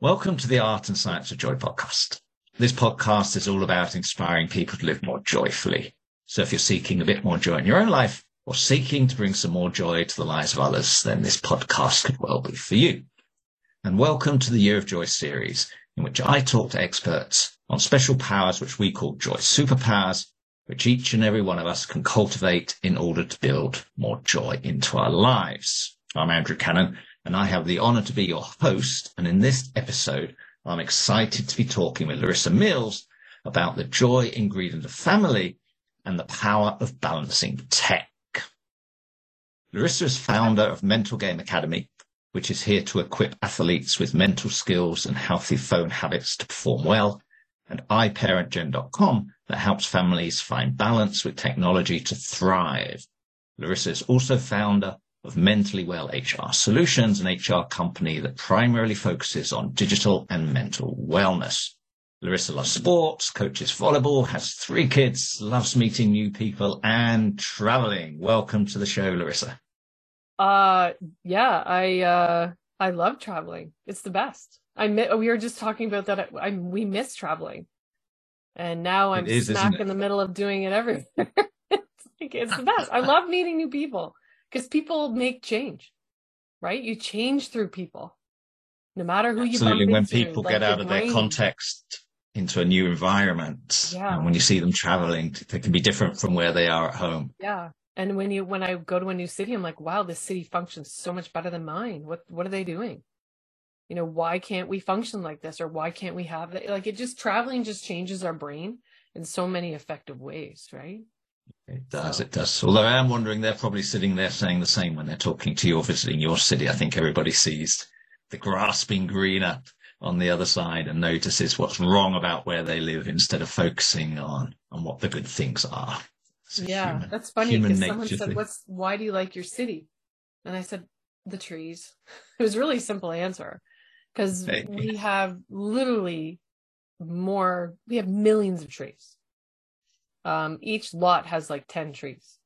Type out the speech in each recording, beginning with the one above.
Welcome to the Art and Science of Joy podcast. This podcast is all about inspiring people to live more joyfully. So if you're seeking a bit more joy in your own life or seeking to bring some more joy to the lives of others, then this podcast could well be for you. And welcome to the Year of Joy series, in which I talk to experts on special powers which we call joy superpowers, which each and every one of us can cultivate in order to build more joy into our lives. I'm Andrew Cannon and I have the honor to be your host. And in this episode, I'm excited to be talking with Larissa Mills about the joy ingredient of family and the power of balancing tech. Larissa is founder of Mental Game Academy, which is here to equip athletes with mental skills and healthy phone habits to perform well, and iParentGen.com that helps families find balance with technology to thrive. Larissa is also founder of Mentally Well HR Solutions, an HR company that primarily focuses on digital and mental wellness. Larissa loves sports, coaches volleyball, has three kids, loves meeting new people and traveling. Welcome to the show, Larissa. Uh, yeah, I, uh, I love traveling. It's the best. I we were just talking about that. I, we miss traveling and now I'm is, smack in the middle of doing it everywhere. it's like, it's the best. I love meeting new people because people make change, right? You change through people, no matter who you. Are. Absolutely, when people like get out of brain. their context into a new environment, yeah. and when you see them traveling, they can be different from where they are at home. Yeah, and when you when I go to a new city, I'm like, wow, this city functions so much better than mine. What what are they doing? You know, why can't we function like this, or why can't we have that? Like it just traveling just changes our brain in so many effective ways, right? It does, it does. Although I am wondering, they're probably sitting there saying the same when they're talking to you or visiting your city. I think everybody sees the grass being greener on the other side and notices what's wrong about where they live instead of focusing on on what the good things are. Yeah, human, that's funny because someone said, thing. "What's why do you like your city?" And I said, "The trees." It was really simple answer because we have literally more. We have millions of trees um, each lot has like 10 trees,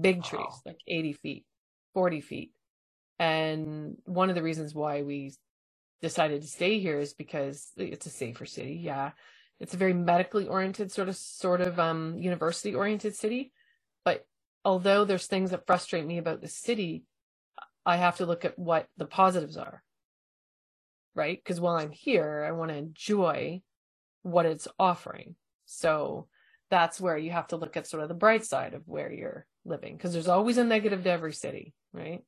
big wow. trees, like 80 feet, 40 feet. And one of the reasons why we decided to stay here is because it's a safer city. Yeah. It's a very medically oriented sort of, sort of, um, university oriented city. But although there's things that frustrate me about the city, I have to look at what the positives are. Right. Because while I'm here, I want to enjoy what it's offering. So that's where you have to look at sort of the bright side of where you're living because there's always a negative to every city, right?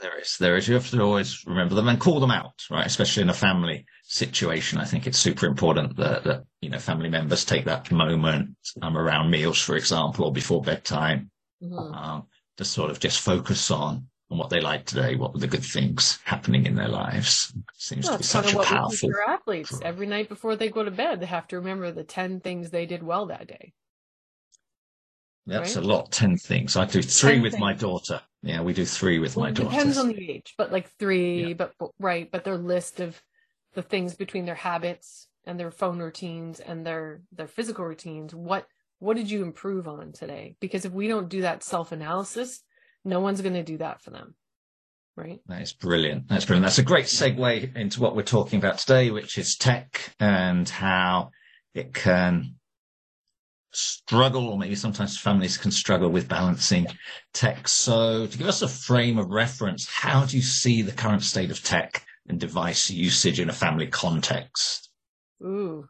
There is. There is. You have to always remember them and call them out, right? Especially in a family situation. I think it's super important that, that you know, family members take that moment um, around meals, for example, or before bedtime, mm-hmm. um, to sort of just focus on on what they like today, what were the good things happening in their lives. Seems well, to be such a powerful. For athletes, every night before they go to bed, they have to remember the ten things they did well that day. That's right? a lot. Ten things. I do three with things. my daughter. Yeah, we do three with well, my daughter. Depends on the age, but like three. Yeah. But, but right, but their list of the things between their habits and their phone routines and their their physical routines. What what did you improve on today? Because if we don't do that self analysis, no one's going to do that for them. Right. That's brilliant. That's brilliant. That's a great segue into what we're talking about today, which is tech and how it can struggle, or maybe sometimes families can struggle with balancing tech. So to give us a frame of reference, how do you see the current state of tech and device usage in a family context? Ooh,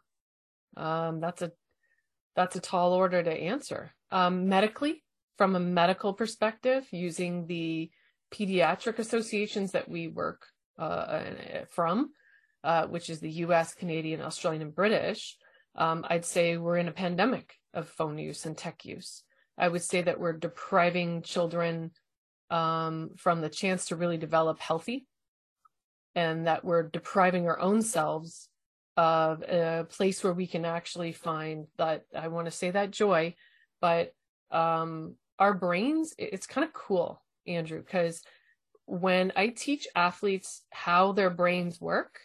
um, that's a that's a tall order to answer. Um, medically, from a medical perspective using the pediatric associations that we work uh, from, uh, which is the US, Canadian, Australian, and British, um, I'd say we're in a pandemic of phone use and tech use. I would say that we're depriving children um, from the chance to really develop healthy, and that we're depriving our own selves of a place where we can actually find that I want to say that joy, but um, our brains, it's kind of cool, Andrew, because when I teach athletes how their brains work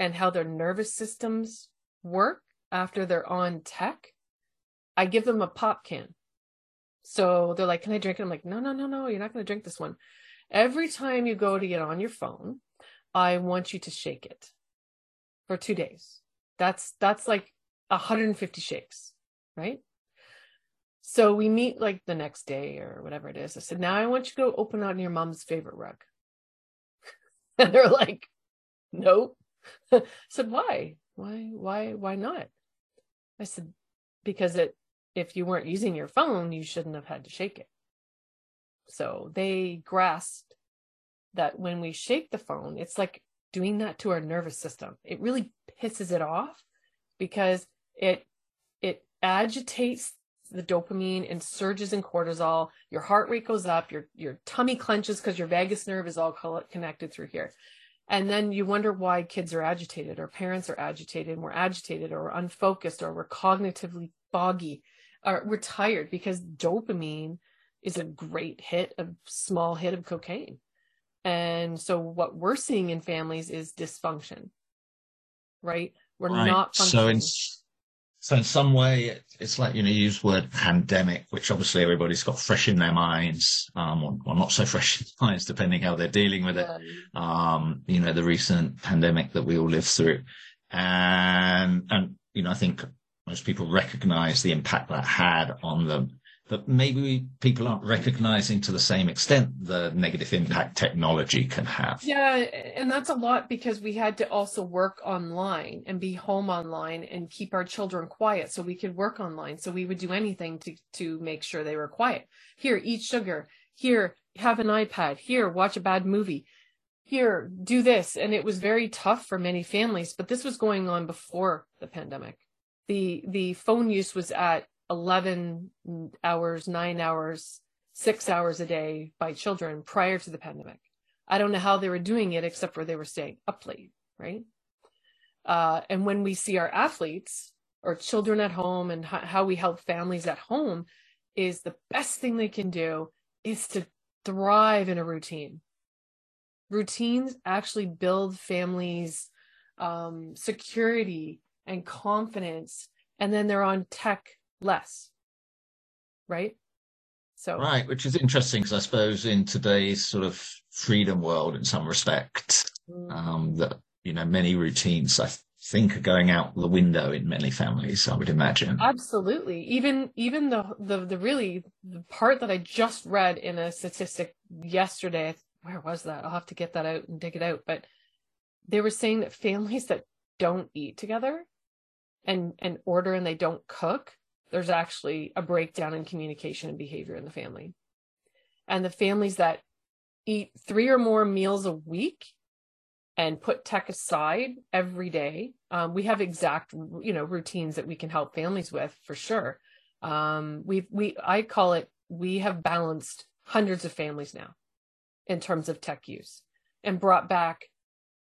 and how their nervous systems work after they're on tech, I give them a pop can. So they're like, Can I drink it? I'm like, No, no, no, no, you're not going to drink this one. Every time you go to get on your phone, I want you to shake it. for two days. That's that's like 150 shakes, right? So we meet like the next day or whatever it is. I said, now I want you to go open on your mom's favorite rug. and they're like, nope. I said, why? Why, why, why not? I said, because it, if you weren't using your phone, you shouldn't have had to shake it. So they grasped that when we shake the phone, it's like doing that to our nervous system. It really pisses it off because it it agitates the dopamine and surges in cortisol. Your heart rate goes up. Your your tummy clenches because your vagus nerve is all connected through here. And then you wonder why kids are agitated or parents are agitated and we're agitated or we're unfocused or we're cognitively foggy or we're tired because dopamine is a great hit, a small hit of cocaine. And so what we're seeing in families is dysfunction, right? We're right. not functioning. So so in some way, it's like, you know, you use the word pandemic, which obviously everybody's got fresh in their minds, um, or, or not so fresh in their minds, depending how they're dealing with it. Um, you know, the recent pandemic that we all lived through. And, and, you know, I think most people recognize the impact that had on them but maybe people aren't recognizing to the same extent the negative impact technology can have. Yeah, and that's a lot because we had to also work online and be home online and keep our children quiet so we could work online. So we would do anything to to make sure they were quiet. Here, eat sugar. Here, have an iPad. Here, watch a bad movie. Here, do this. And it was very tough for many families, but this was going on before the pandemic. The the phone use was at 11 hours, nine hours, six hours a day by children prior to the pandemic. I don't know how they were doing it except for they were staying up late, right? Uh, and when we see our athletes or children at home and h- how we help families at home, is the best thing they can do is to thrive in a routine. Routines actually build families' um, security and confidence, and then they're on tech less. Right? So Right, which is interesting because I suppose in today's sort of freedom world in some respect, mm. um, that you know, many routines I think are going out the window in many families, I would imagine. Absolutely. Even even the the the really the part that I just read in a statistic yesterday, where was that? I'll have to get that out and dig it out. But they were saying that families that don't eat together and and order and they don't cook there's actually a breakdown in communication and behavior in the family. And the families that eat three or more meals a week and put tech aside every day, um, we have exact, you know, routines that we can help families with for sure. Um, we we I call it we have balanced hundreds of families now in terms of tech use and brought back,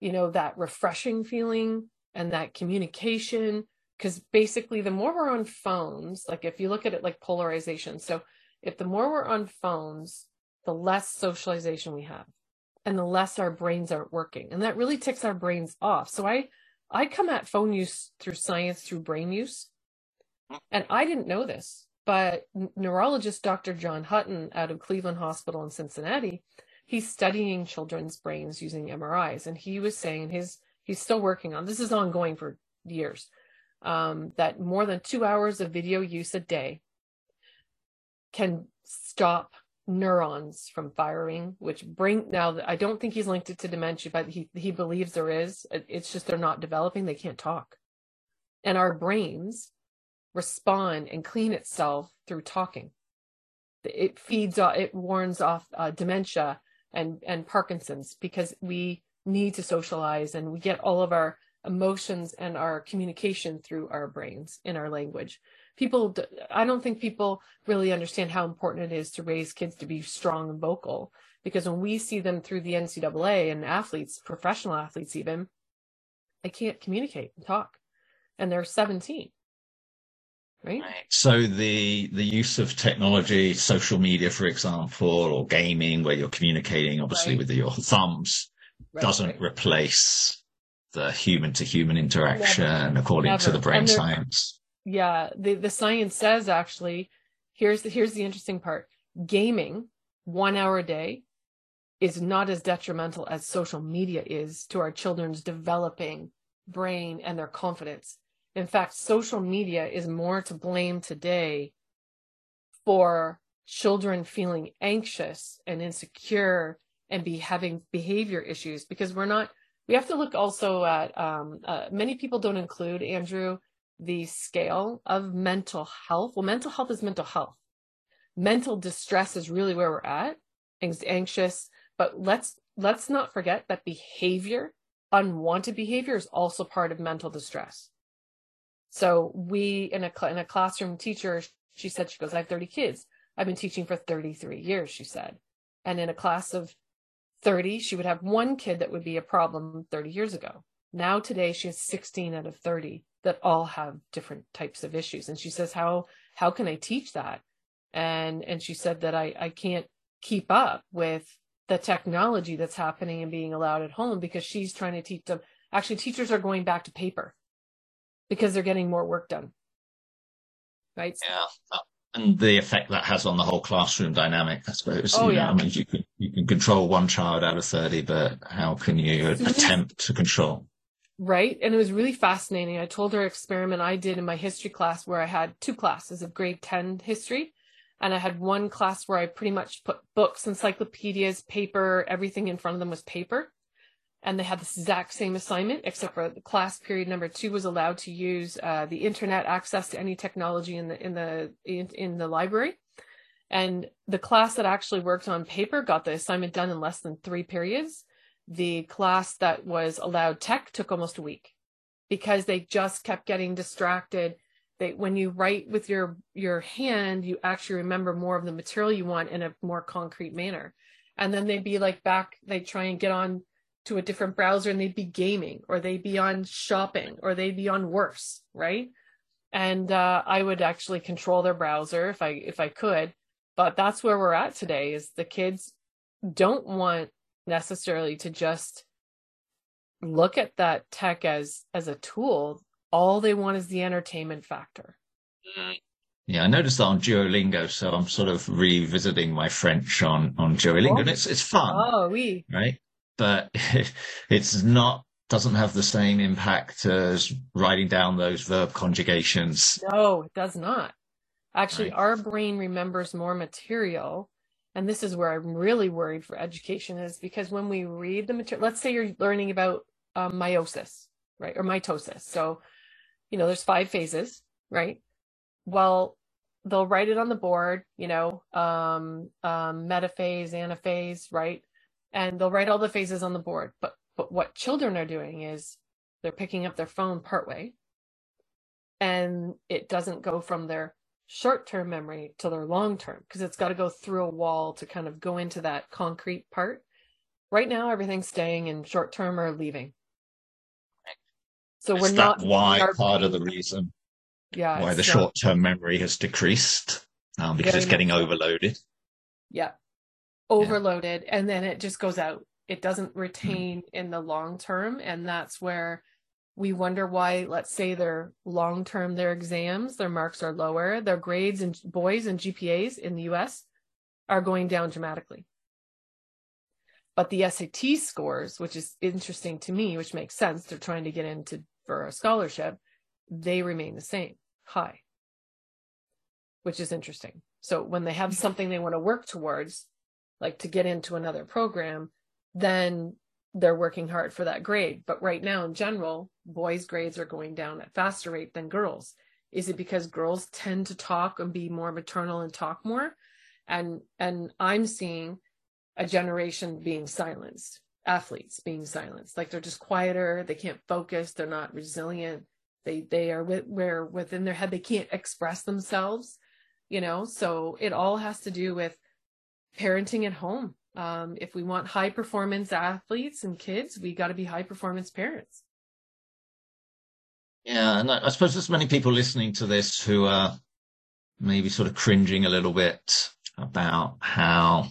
you know, that refreshing feeling and that communication because basically the more we're on phones like if you look at it like polarization so if the more we're on phones the less socialization we have and the less our brains aren't working and that really ticks our brains off. So i i come at phone use through science through brain use. And i didn't know this but neurologist dr john hutton out of cleveland hospital in cincinnati he's studying children's brains using mris and he was saying his he's still working on this is ongoing for years um, that more than two hours of video use a day can stop neurons from firing, which bring now I don't think he's linked it to dementia, but he he believes there is. It's just they're not developing, they can't talk. And our brains respond and clean itself through talking. It feeds it warns off uh, dementia and and Parkinson's because we need to socialize and we get all of our emotions and our communication through our brains in our language. People, I don't think people really understand how important it is to raise kids to be strong and vocal because when we see them through the NCAA and athletes, professional athletes even, they can't communicate and talk and they're 17. Right? So the the use of technology, social media, for example, or gaming, where you're communicating obviously right. with your thumbs, right, doesn't replace the human to human interaction Never. according Never. to the brain science. Yeah, the, the science says actually, here's the, here's the interesting part. Gaming one hour a day is not as detrimental as social media is to our children's developing brain and their confidence. In fact, social media is more to blame today for children feeling anxious and insecure and be having behavior issues because we're not we have to look also at um, uh, many people don't include andrew the scale of mental health. Well mental health is mental health. Mental distress is really where we're at. Anxious but let's let's not forget that behavior unwanted behavior is also part of mental distress. So we in a in a classroom teacher she said she goes i have 30 kids. I've been teaching for 33 years she said. And in a class of 30 she would have one kid that would be a problem 30 years ago. Now today she has 16 out of 30 that all have different types of issues. And she says how how can i teach that? And and she said that i i can't keep up with the technology that's happening and being allowed at home because she's trying to teach them. Actually teachers are going back to paper because they're getting more work done. Right? Yeah and the effect that has on the whole classroom dynamic i suppose oh, you know, yeah. i mean you can you can control one child out of 30 but how can you attempt to control right and it was really fascinating i told her experiment i did in my history class where i had two classes of grade 10 history and I had one class where I pretty much put books, encyclopedias, paper, everything in front of them was paper. And they had the exact same assignment, except for the class period number two was allowed to use uh, the internet access to any technology in the in the in, in the library. And the class that actually worked on paper got the assignment done in less than three periods. The class that was allowed tech took almost a week because they just kept getting distracted they when you write with your your hand you actually remember more of the material you want in a more concrete manner and then they'd be like back they try and get on to a different browser and they'd be gaming or they'd be on shopping or they'd be on worse right and uh, i would actually control their browser if i if i could but that's where we're at today is the kids don't want necessarily to just look at that tech as as a tool all they want is the entertainment factor. Yeah, I noticed that on Duolingo, so I'm sort of revisiting my French on on Duolingo, oh. and it's it's fun. Oh, oui. Right, but it's not doesn't have the same impact as writing down those verb conjugations. No, it does not. Actually, right. our brain remembers more material. And this is where I'm really worried for education is because when we read the material, let's say you're learning about um, meiosis, right? Or mitosis. So you know, there's five phases, right? Well, they'll write it on the board, you know, um, um, metaphase, anaphase, right? And they'll write all the phases on the board. But but what children are doing is they're picking up their phone partway, and it doesn't go from their short-term memory to their long-term because it's got to go through a wall to kind of go into that concrete part. Right now, everything's staying in short-term or leaving. So we're not why part of the reason yeah why the short term memory has decreased um, because it's getting overloaded. Yeah, overloaded, yeah. and then it just goes out. It doesn't retain mm. in the long term, and that's where we wonder why. Let's say their long term, their exams, their marks are lower, their grades and boys and GPAs in the U.S. are going down dramatically. But the SAT scores, which is interesting to me, which makes sense, they're trying to get into for a scholarship, they remain the same, high, which is interesting. So when they have something they want to work towards, like to get into another program, then they're working hard for that grade. But right now, in general, boys' grades are going down at faster rate than girls. Is it because girls tend to talk and be more maternal and talk more? And and I'm seeing a generation being silenced, athletes being silenced. Like they're just quieter, they can't focus, they're not resilient. They they are with, where within their head they can't express themselves, you know. So it all has to do with parenting at home. Um, if we want high performance athletes and kids, we got to be high performance parents. Yeah, and I, I suppose there's many people listening to this who are maybe sort of cringing a little bit about how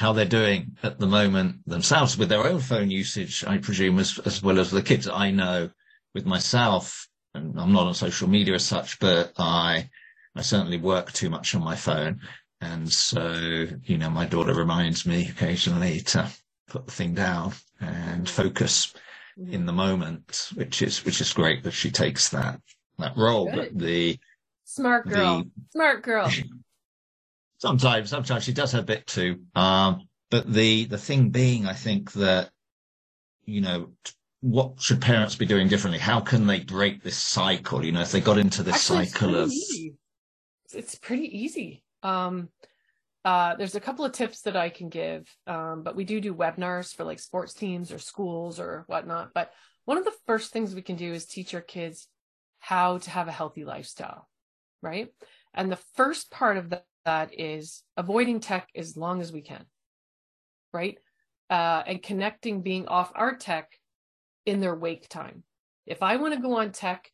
how they're doing at the moment themselves with their own phone usage, I presume, as, as well as the kids. I know with myself, and I'm not on social media as such, but I, I certainly work too much on my phone. And so, you know, my daughter reminds me occasionally to put the thing down and focus. mm-hmm. in the moment, which is which is great that she takes that that role. Good. But the smart girl, the, smart girl. sometimes, sometimes she does her bit too. Um, but the the thing being, I think that you know what should parents be doing differently? How can they break this cycle? You know, if they got into this Actually, cycle of, easy. it's pretty easy. Um, uh, there's a couple of tips that I can give, um, but we do do webinars for like sports teams or schools or whatnot. But one of the first things we can do is teach our kids how to have a healthy lifestyle, right? And the first part of that is avoiding tech as long as we can, right? Uh, and connecting being off our tech in their wake time. If I want to go on tech,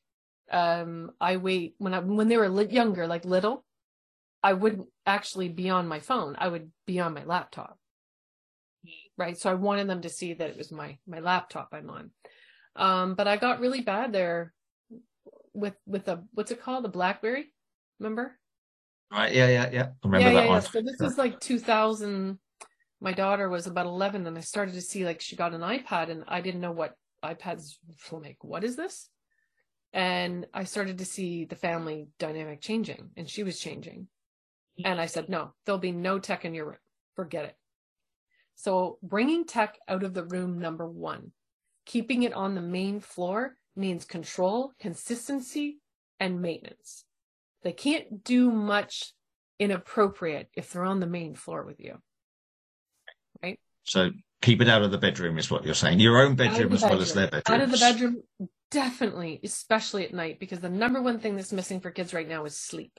um, I wait when I when they were younger, like little, I wouldn't actually be on my phone. I would be on my laptop. Right. So I wanted them to see that it was my my laptop I'm on. Um, but I got really bad there with with a what's it called? The Blackberry. Remember? Right. Yeah. Yeah. Yeah. Remember yeah, that yeah, one. Yeah. So this is like 2000. My daughter was about 11, and I started to see like she got an iPad, and I didn't know what iPads like. What is this? And I started to see the family dynamic changing, and she was changing. And I said, no, there'll be no tech in your room. Forget it. So bringing tech out of the room, number one, keeping it on the main floor means control, consistency, and maintenance. They can't do much inappropriate if they're on the main floor with you. Right? So keep it out of the bedroom is what you're saying. Your own bedroom as bedroom. well as their bedroom. Out of the bedroom, definitely, especially at night, because the number one thing that's missing for kids right now is sleep.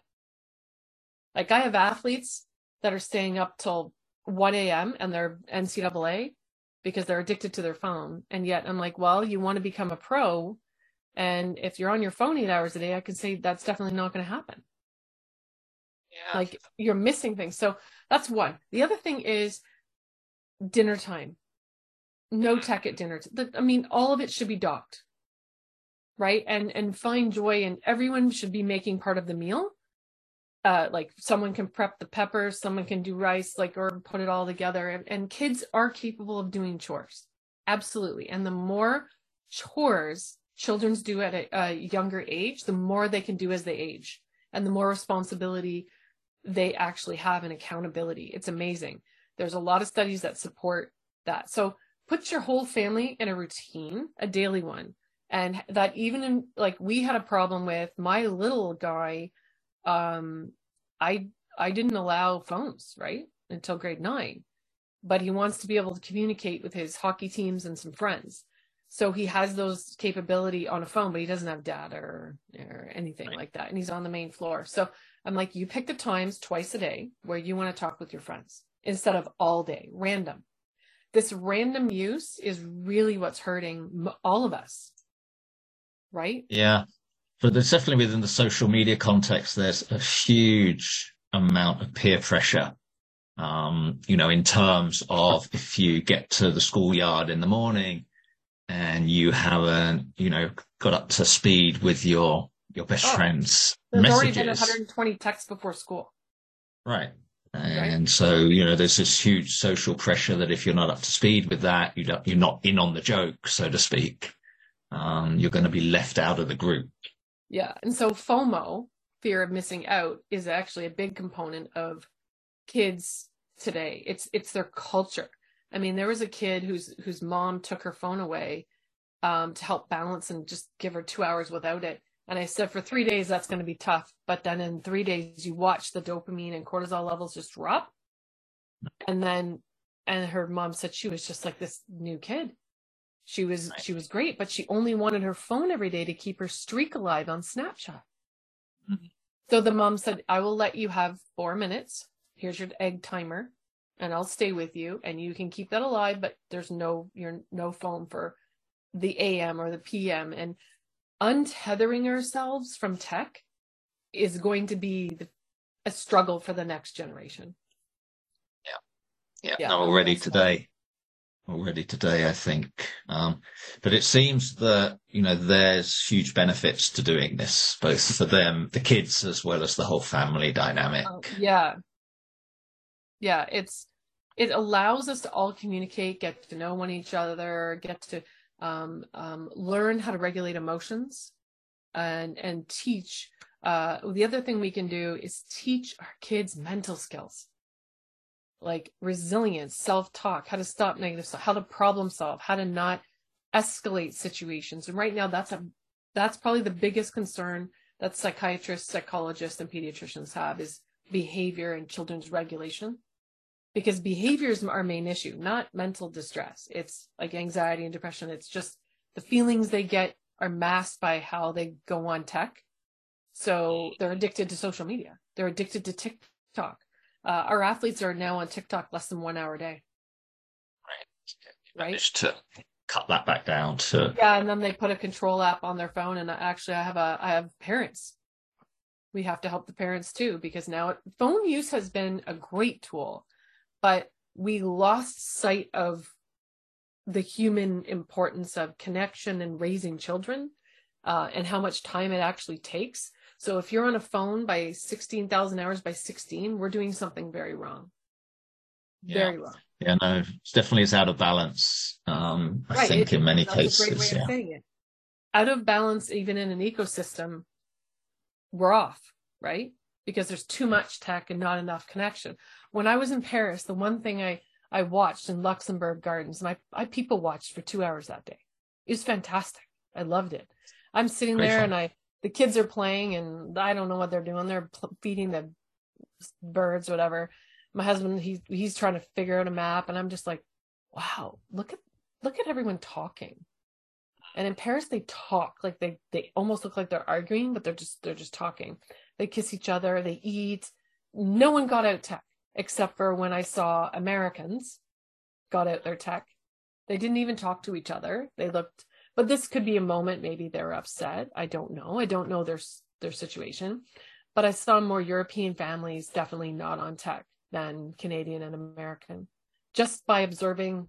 Like I have athletes that are staying up till 1 a.m. and they're NCAA because they're addicted to their phone. And yet I'm like, well, you want to become a pro. And if you're on your phone eight hours a day, I can say that's definitely not going to happen. Yeah. Like you're missing things. So that's one. The other thing is dinner time. No mm-hmm. tech at dinner. I mean, all of it should be docked. Right. And and find joy and everyone should be making part of the meal uh, like someone can prep the peppers, someone can do rice, like or put it all together. And, and kids are capable of doing chores, absolutely. And the more chores children do at a, a younger age, the more they can do as they age, and the more responsibility they actually have and accountability. It's amazing. There's a lot of studies that support that. So put your whole family in a routine, a daily one. And that even in like we had a problem with my little guy um, I I didn't allow phones right until grade nine, but he wants to be able to communicate with his hockey teams and some friends. So he has those capability on a phone, but he doesn't have data or, or anything right. like that. And he's on the main floor. So I'm like, you pick the times twice a day where you want to talk with your friends instead of all day, random. This random use is really what's hurting all of us. Right? Yeah but there's definitely within the social media context, there's a huge amount of peer pressure. Um, you know, in terms of if you get to the schoolyard in the morning and you haven't, you know, got up to speed with your your best oh, friends' there's messages. already been 120 texts before school. Right. And right. so, you know, there's this huge social pressure that if you're not up to speed with that, you don't, you're not in on the joke, so to speak. Um, you're going to be left out of the group. Yeah. And so FOMO, fear of missing out, is actually a big component of kids today. It's it's their culture. I mean, there was a kid whose whose mom took her phone away um, to help balance and just give her two hours without it. And I said, for three days, that's going to be tough. But then in three days, you watch the dopamine and cortisol levels just drop. And then, and her mom said she was just like this new kid. She was she was great, but she only wanted her phone every day to keep her streak alive on Snapchat. Mm-hmm. So the mom said, "I will let you have 4 minutes. Here's your egg timer, and I'll stay with you and you can keep that alive, but there's no your no phone for the AM or the PM and untethering ourselves from tech is going to be the, a struggle for the next generation. Yeah. Yeah, yeah. already today already today, I think. Um, but it seems that, you know, there's huge benefits to doing this, both for them, the kids, as well as the whole family dynamic. Oh, yeah. Yeah. It's, it allows us to all communicate, get to know one each other, get to um, um, learn how to regulate emotions and and teach uh, the other thing we can do is teach our kids mental skills like resilience self-talk how to stop negative how to problem solve how to not escalate situations. And right now that's a that's probably the biggest concern that psychiatrists psychologists and pediatricians have is behavior and children's regulation. Because behavior is our main issue not mental distress. It's like anxiety and depression. It's just the feelings they get are masked by how they go on tech. So they're addicted to social media. They're addicted to tiktok uh, our athletes are now on tiktok less than one hour a day. Right. Right? To cut that back down to yeah and then they put a control app on their phone and actually i have a i have parents. We have to help the parents too because now phone use has been a great tool but we lost sight of the human importance of connection and raising children uh, and how much time it actually takes so if you're on a phone by 16,000 hours by 16 we're doing something very wrong yeah. very wrong yeah no it's definitely is out of balance um i right. think it, in many cases yeah. out of balance even in an ecosystem we're off, right? Because there's too much tech and not enough connection. When I was in Paris, the one thing I, I watched in Luxembourg Gardens, and I, I people watched for two hours that day. It was fantastic. I loved it. I'm sitting Great there fun. and I, the kids are playing and I don't know what they're doing. They're feeding the birds, whatever. My husband, he's, he's trying to figure out a map and I'm just like, wow, look at, look at everyone talking and in Paris, they talk like they they almost look like they're arguing, but they're just they're just talking. They kiss each other, they eat. No one got out tech except for when I saw Americans got out their tech. They didn't even talk to each other. They looked, but this could be a moment. Maybe they're upset. I don't know. I don't know their their situation. But I saw more European families definitely not on tech than Canadian and American, just by observing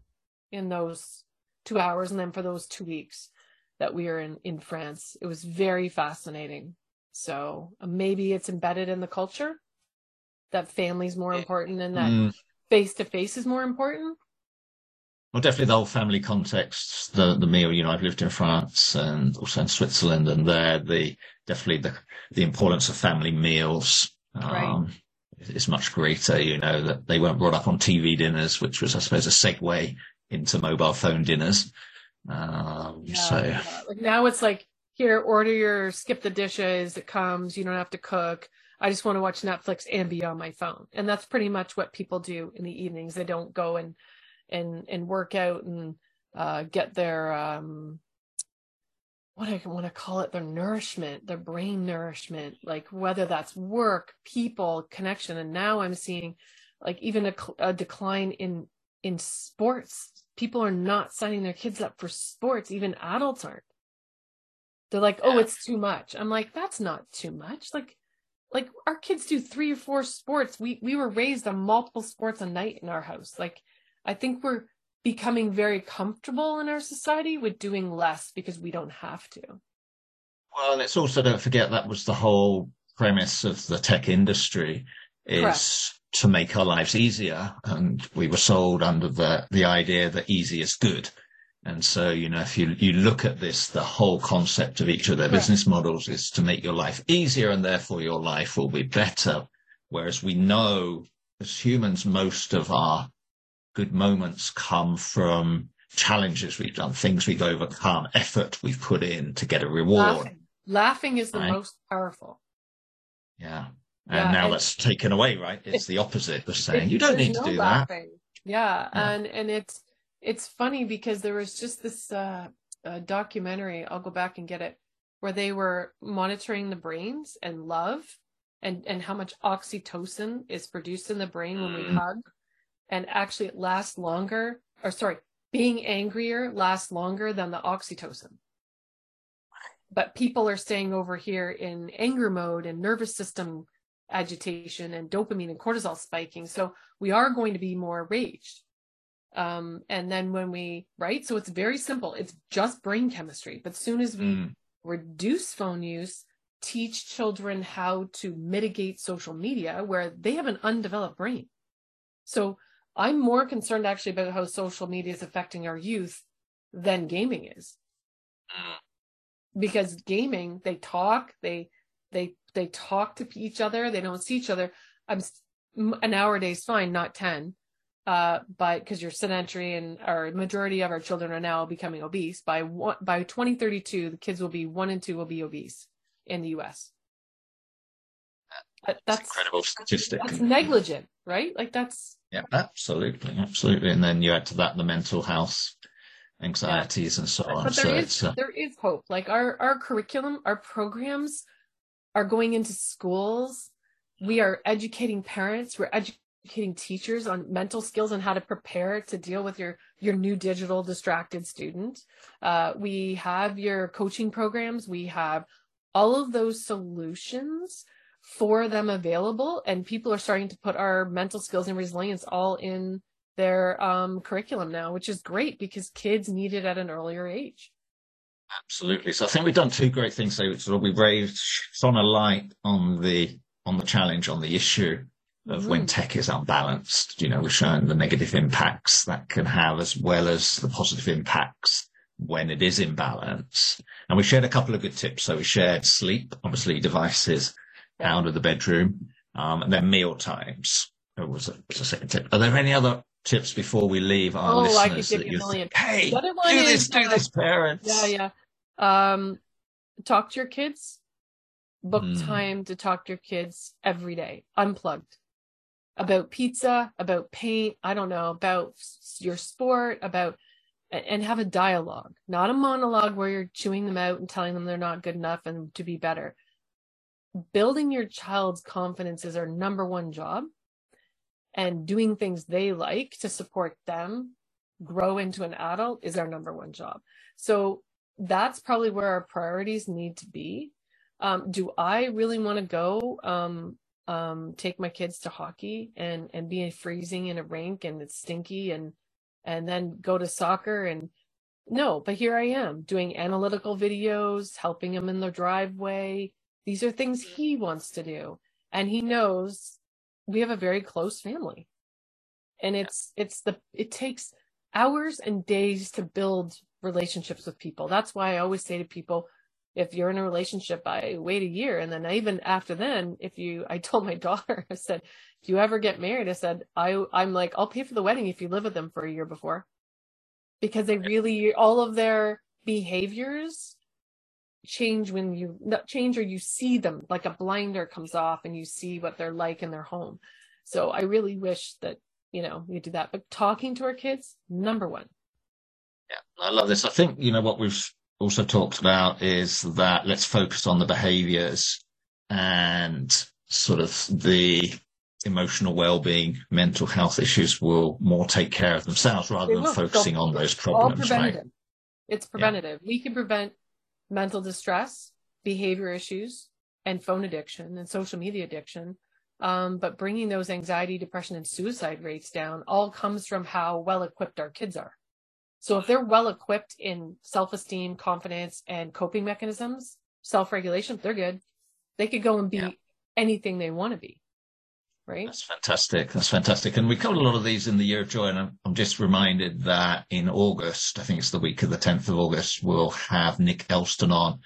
in those two hours and then for those two weeks that we are in in France. It was very fascinating. So uh, maybe it's embedded in the culture that family's more important and that face to face is more important. Well, definitely the whole family context, the the meal. You know, I've lived in France and also in Switzerland, and there the definitely the the importance of family meals um, right. is much greater. You know that they weren't brought up on TV dinners, which was, I suppose, a segue into mobile phone dinners. Um, yeah, so yeah. like now it's like here, order your skip the dishes. It comes. You don't have to cook. I just want to watch Netflix and be on my phone. And that's pretty much what people do in the evenings. They don't go and and and work out and uh, get their um, what I want to call it their nourishment, their brain nourishment, like whether that's work, people, connection. And now I'm seeing like even a, a decline in in sports. People are not signing their kids up for sports. Even adults aren't. They're like oh it's too much. I'm like that's not too much. Like like our kids do three or four sports. We we were raised on multiple sports a night in our house. Like i think we're becoming very comfortable in our society with doing less because we don't have to well and it's also don't forget that was the whole premise of the tech industry is Correct to make our lives easier. And we were sold under the, the idea that easy is good. And so, you know, if you, you look at this, the whole concept of each of their business models is to make your life easier and therefore your life will be better. Whereas we know as humans, most of our good moments come from challenges we've done, things we've overcome, effort we've put in to get a reward. Laughing, Laughing is the right? most powerful. Yeah. And yeah, now and that's taken away, right? It's the opposite of saying you don't need to no do laughing. that. Yeah. yeah. And and it's it's funny because there was just this uh, uh, documentary, I'll go back and get it, where they were monitoring the brains and love and and how much oxytocin is produced in the brain when we mm. hug. And actually it lasts longer, or sorry, being angrier lasts longer than the oxytocin but people are staying over here in anger mode and nervous system agitation and dopamine and cortisol spiking. So we are going to be more raged. Um, and then when we, right? So it's very simple. It's just brain chemistry. But soon as we mm. reduce phone use, teach children how to mitigate social media where they have an undeveloped brain. So I'm more concerned actually about how social media is affecting our youth than gaming is. Because gaming, they talk, they they they talk to each other, they don't see each other. I'm an hour a day is fine, not 10. Uh, but because you're sedentary and our majority of our children are now becoming obese by one, by 2032, the kids will be one and two will be obese in the U.S. That's, that's incredible statistic. That's negligent, right? Like that's yeah, absolutely, absolutely. And then you add to that the mental health anxieties yeah. and so on. But there so is, uh... there is hope. Like our our curriculum, our programs are going into schools. We are educating parents. We're educating teachers on mental skills and how to prepare to deal with your your new digital distracted student. Uh, we have your coaching programs. We have all of those solutions for them available and people are starting to put our mental skills and resilience all in their um, curriculum now which is great because kids need it at an earlier age. Absolutely. So i think we've done two great things so sort of we've raised shone a light on the on the challenge on the issue of mm-hmm. when tech is unbalanced you know we've shown the negative impacts that can have as well as the positive impacts when it is in balance. And we shared a couple of good tips. So we shared sleep obviously devices out of the bedroom, um, and then meal times. Was a, was a second tip. Are there any other tips before we leave our oh, listeners? I could give you a million. hey, do this, do uh, this, parents. Yeah, yeah. Um, talk to your kids. Book mm. time to talk to your kids every day, unplugged. About pizza, about paint, I don't know, about your sport, about and have a dialogue, not a monologue where you're chewing them out and telling them they're not good enough and to be better building your child's confidence is our number one job and doing things they like to support them grow into an adult is our number one job. So that's probably where our priorities need to be. Um, do i really want to go um, um, take my kids to hockey and and be freezing in a rink and it's stinky and and then go to soccer and no but here i am doing analytical videos helping them in the driveway these are things he wants to do. And he knows we have a very close family. And it's, it's the, it takes hours and days to build relationships with people. That's why I always say to people, if you're in a relationship, I wait a year. And then even after then, if you, I told my daughter, I said, if you ever get married, I said, I, I'm like, I'll pay for the wedding if you live with them for a year before. Because they really, all of their behaviors change when you not change or you see them like a blinder comes off and you see what they're like in their home. So i really wish that you know we do that. But talking to our kids number one. Yeah i love this. I think you know what we've also talked about is that let's focus on the behaviors and sort of the emotional well-being mental health issues will more take care of themselves rather than focusing on those problems right? it's preventative. Yeah. we can prevent mental distress, behavior issues, and phone addiction and social media addiction. Um, but bringing those anxiety, depression, and suicide rates down all comes from how well equipped our kids are. So if they're well equipped in self esteem, confidence, and coping mechanisms, self regulation, they're good. They could go and be yeah. anything they want to be. Right. That's fantastic. That's fantastic. And we covered a lot of these in the year of joy. And I'm, I'm just reminded that in August, I think it's the week of the 10th of August, we'll have Nick Elston on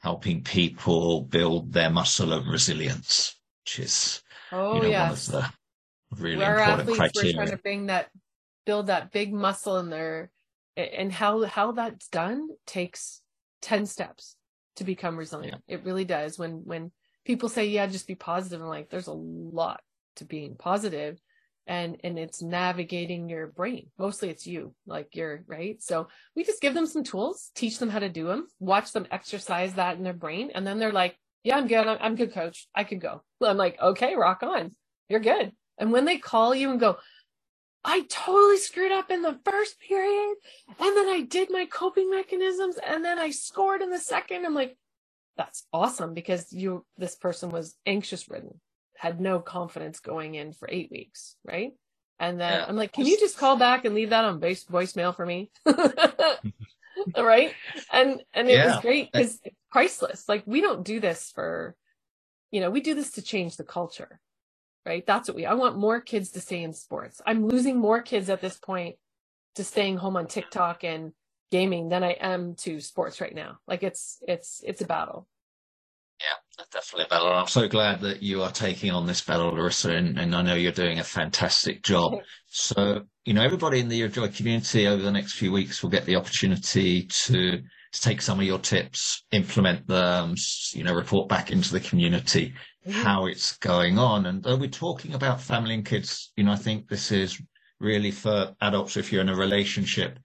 helping people build their muscle of resilience, which is oh, you know, yes. one of the really Our important athletes, criteria. We're trying to bring that, build that big muscle in there. And how, how that's done takes 10 steps to become resilient. Yeah. It really does. When, when people say, yeah, just be positive. I'm like, there's a lot to being positive and and it's navigating your brain. Mostly it's you like you're right? So we just give them some tools teach them how to do them watch them exercise that in their brain and then they're like yeah i'm good. I'm, I'm good coach. I can go. I'm like okay rock on. You're good. And when they call you and go I totally screwed up in the first period and then I did my coping mechanisms and then I scored in the second. I'm like, that's awesome because you this person was anxious ridden had no confidence going in for eight weeks, right? And then yeah. I'm like, can you just call back and leave that on base voicemail for me? right? And and it yeah. was great because priceless. Like we don't do this for, you know, we do this to change the culture. Right. That's what we I want more kids to stay in sports. I'm losing more kids at this point to staying home on TikTok and gaming than I am to sports right now. Like it's it's it's a battle. Definitely a battle. I'm so glad that you are taking on this battle, Larissa, and, and I know you're doing a fantastic job. So, you know, everybody in the Joy community over the next few weeks will get the opportunity to, to take some of your tips, implement them, you know, report back into the community mm-hmm. how it's going on. And though we're talking about family and kids, you know, I think this is really for adults if you're in a relationship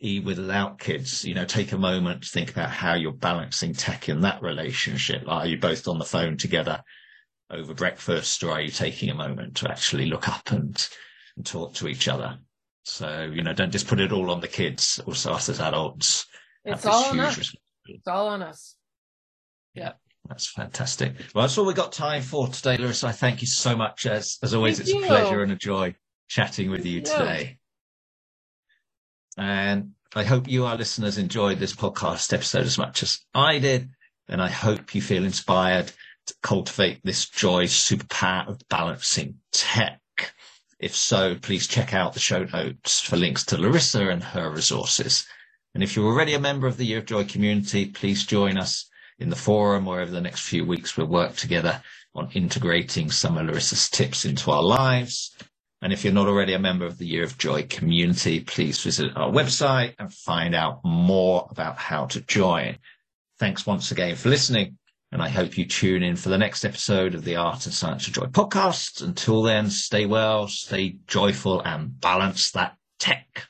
without kids, you know, take a moment to think about how you're balancing tech in that relationship. Are you both on the phone together over breakfast or are you taking a moment to actually look up and, and talk to each other? So, you know, don't just put it all on the kids, also us as adults. It's all on us. It's all on us. Yeah. That's fantastic. Well, that's all we've got time for today, Larissa. I thank you so much. As as always, thank it's you. a pleasure and a joy chatting with you today. And I hope you, our listeners, enjoyed this podcast episode as much as I did. And I hope you feel inspired to cultivate this joy superpower of balancing tech. If so, please check out the show notes for links to Larissa and her resources. And if you're already a member of the Year of Joy community, please join us in the forum where over the next few weeks we'll work together on integrating some of Larissa's tips into our lives and if you're not already a member of the Year of Joy community, please visit our website and find out more about how to join. Thanks once again for listening. And I hope you tune in for the next episode of the Art and Science of Joy podcast. Until then, stay well, stay joyful and balance that tech.